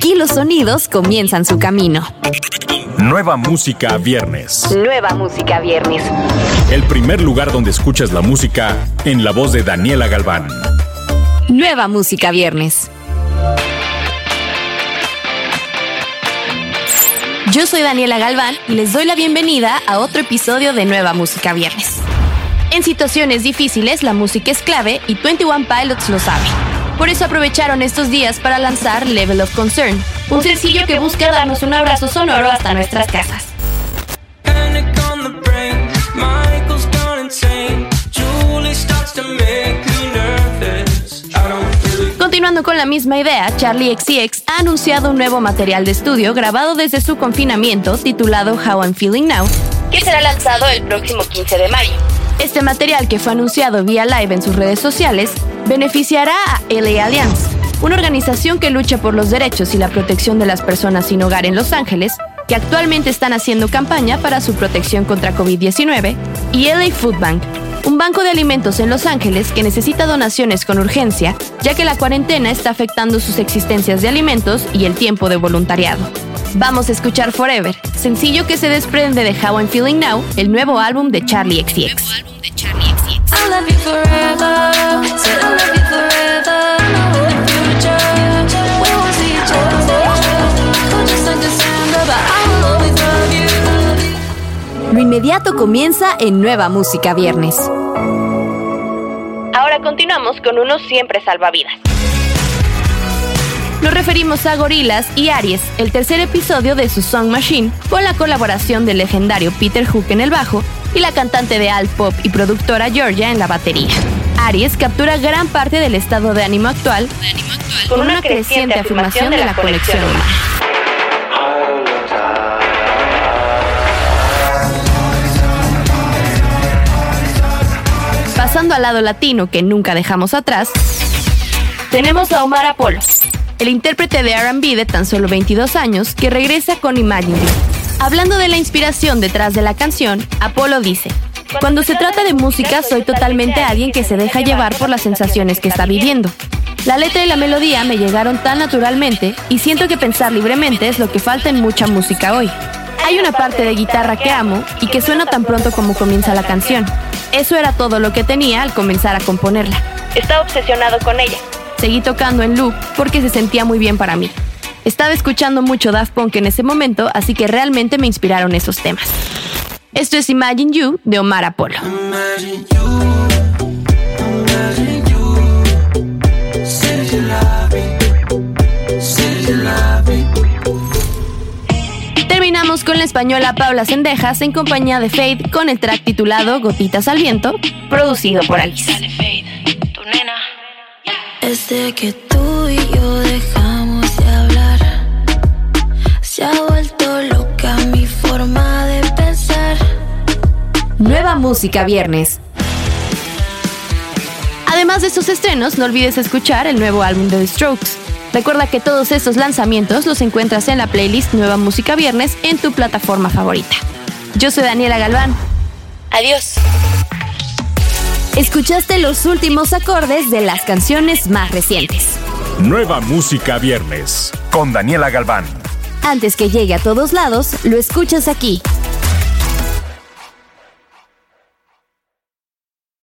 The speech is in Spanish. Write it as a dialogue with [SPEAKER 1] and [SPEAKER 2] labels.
[SPEAKER 1] Aquí los sonidos comienzan su camino.
[SPEAKER 2] Nueva música viernes.
[SPEAKER 1] Nueva música viernes.
[SPEAKER 2] El primer lugar donde escuchas la música en la voz de Daniela Galván.
[SPEAKER 1] Nueva música viernes. Yo soy Daniela Galván y les doy la bienvenida a otro episodio de Nueva Música Viernes. En situaciones difíciles la música es clave y 21 Pilots lo sabe. Por eso aprovecharon estos días para lanzar Level of Concern, un sencillo que busca darnos un abrazo sonoro hasta nuestras casas. Continuando con la misma idea, Charlie XCX ha anunciado un nuevo material de estudio grabado desde su confinamiento titulado How I'm Feeling Now, que será lanzado el próximo 15 de mayo. Este material que fue anunciado vía live en sus redes sociales beneficiará a LA Alliance, una organización que lucha por los derechos y la protección de las personas sin hogar en Los Ángeles, que actualmente están haciendo campaña para su protección contra COVID-19, y LA Food Bank, un banco de alimentos en Los Ángeles que necesita donaciones con urgencia, ya que la cuarentena está afectando sus existencias de alimentos y el tiempo de voluntariado. Vamos a escuchar Forever, sencillo que se desprende de How I'm Feeling Now, el nuevo álbum de Charlie XCX. Lo inmediato comienza en Nueva Música Viernes. Ahora continuamos con unos siempre salvavidas. Nos referimos a Gorilas y Aries, el tercer episodio de su Song Machine, con la colaboración del legendario Peter Hook en el bajo y la cantante de alt pop y productora Georgia en la batería. Aries captura gran parte del estado de ánimo actual, con una creciente afirmación de la conexión humana. Pasando al lado latino que nunca dejamos atrás, tenemos a Omar Apollo, el intérprete de RB de tan solo 22 años que regresa con Imagine Hablando de la inspiración detrás de la canción, Apolo dice, cuando se trata de música soy totalmente alguien que se deja llevar por las sensaciones que está viviendo. La letra y la melodía me llegaron tan naturalmente y siento que pensar libremente es lo que falta en mucha música hoy. Hay una parte de guitarra que amo y que suena tan pronto como comienza la canción. Eso era todo lo que tenía al comenzar a componerla. Estaba obsesionado con ella. Seguí tocando en loop porque se sentía muy bien para mí. Estaba escuchando mucho Daft Punk en ese momento, así que realmente me inspiraron esos temas. Esto es Imagine You de Omar Apollo. Terminamos con la española Paula Sendejas en compañía de Fade con el track titulado Gotitas al Viento, producido por Alice.
[SPEAKER 3] Desde que tú y yo dejamos de hablar, se ha vuelto loca mi forma de pensar.
[SPEAKER 1] Nueva música viernes. Además de estos estrenos, no olvides escuchar el nuevo álbum de The Strokes. Recuerda que todos estos lanzamientos los encuentras en la playlist Nueva Música Viernes en tu plataforma favorita. Yo soy Daniela Galván. Adiós. Escuchaste los últimos acordes de las canciones más recientes.
[SPEAKER 2] Nueva música viernes con Daniela Galván.
[SPEAKER 1] Antes que llegue a todos lados, lo escuchas aquí,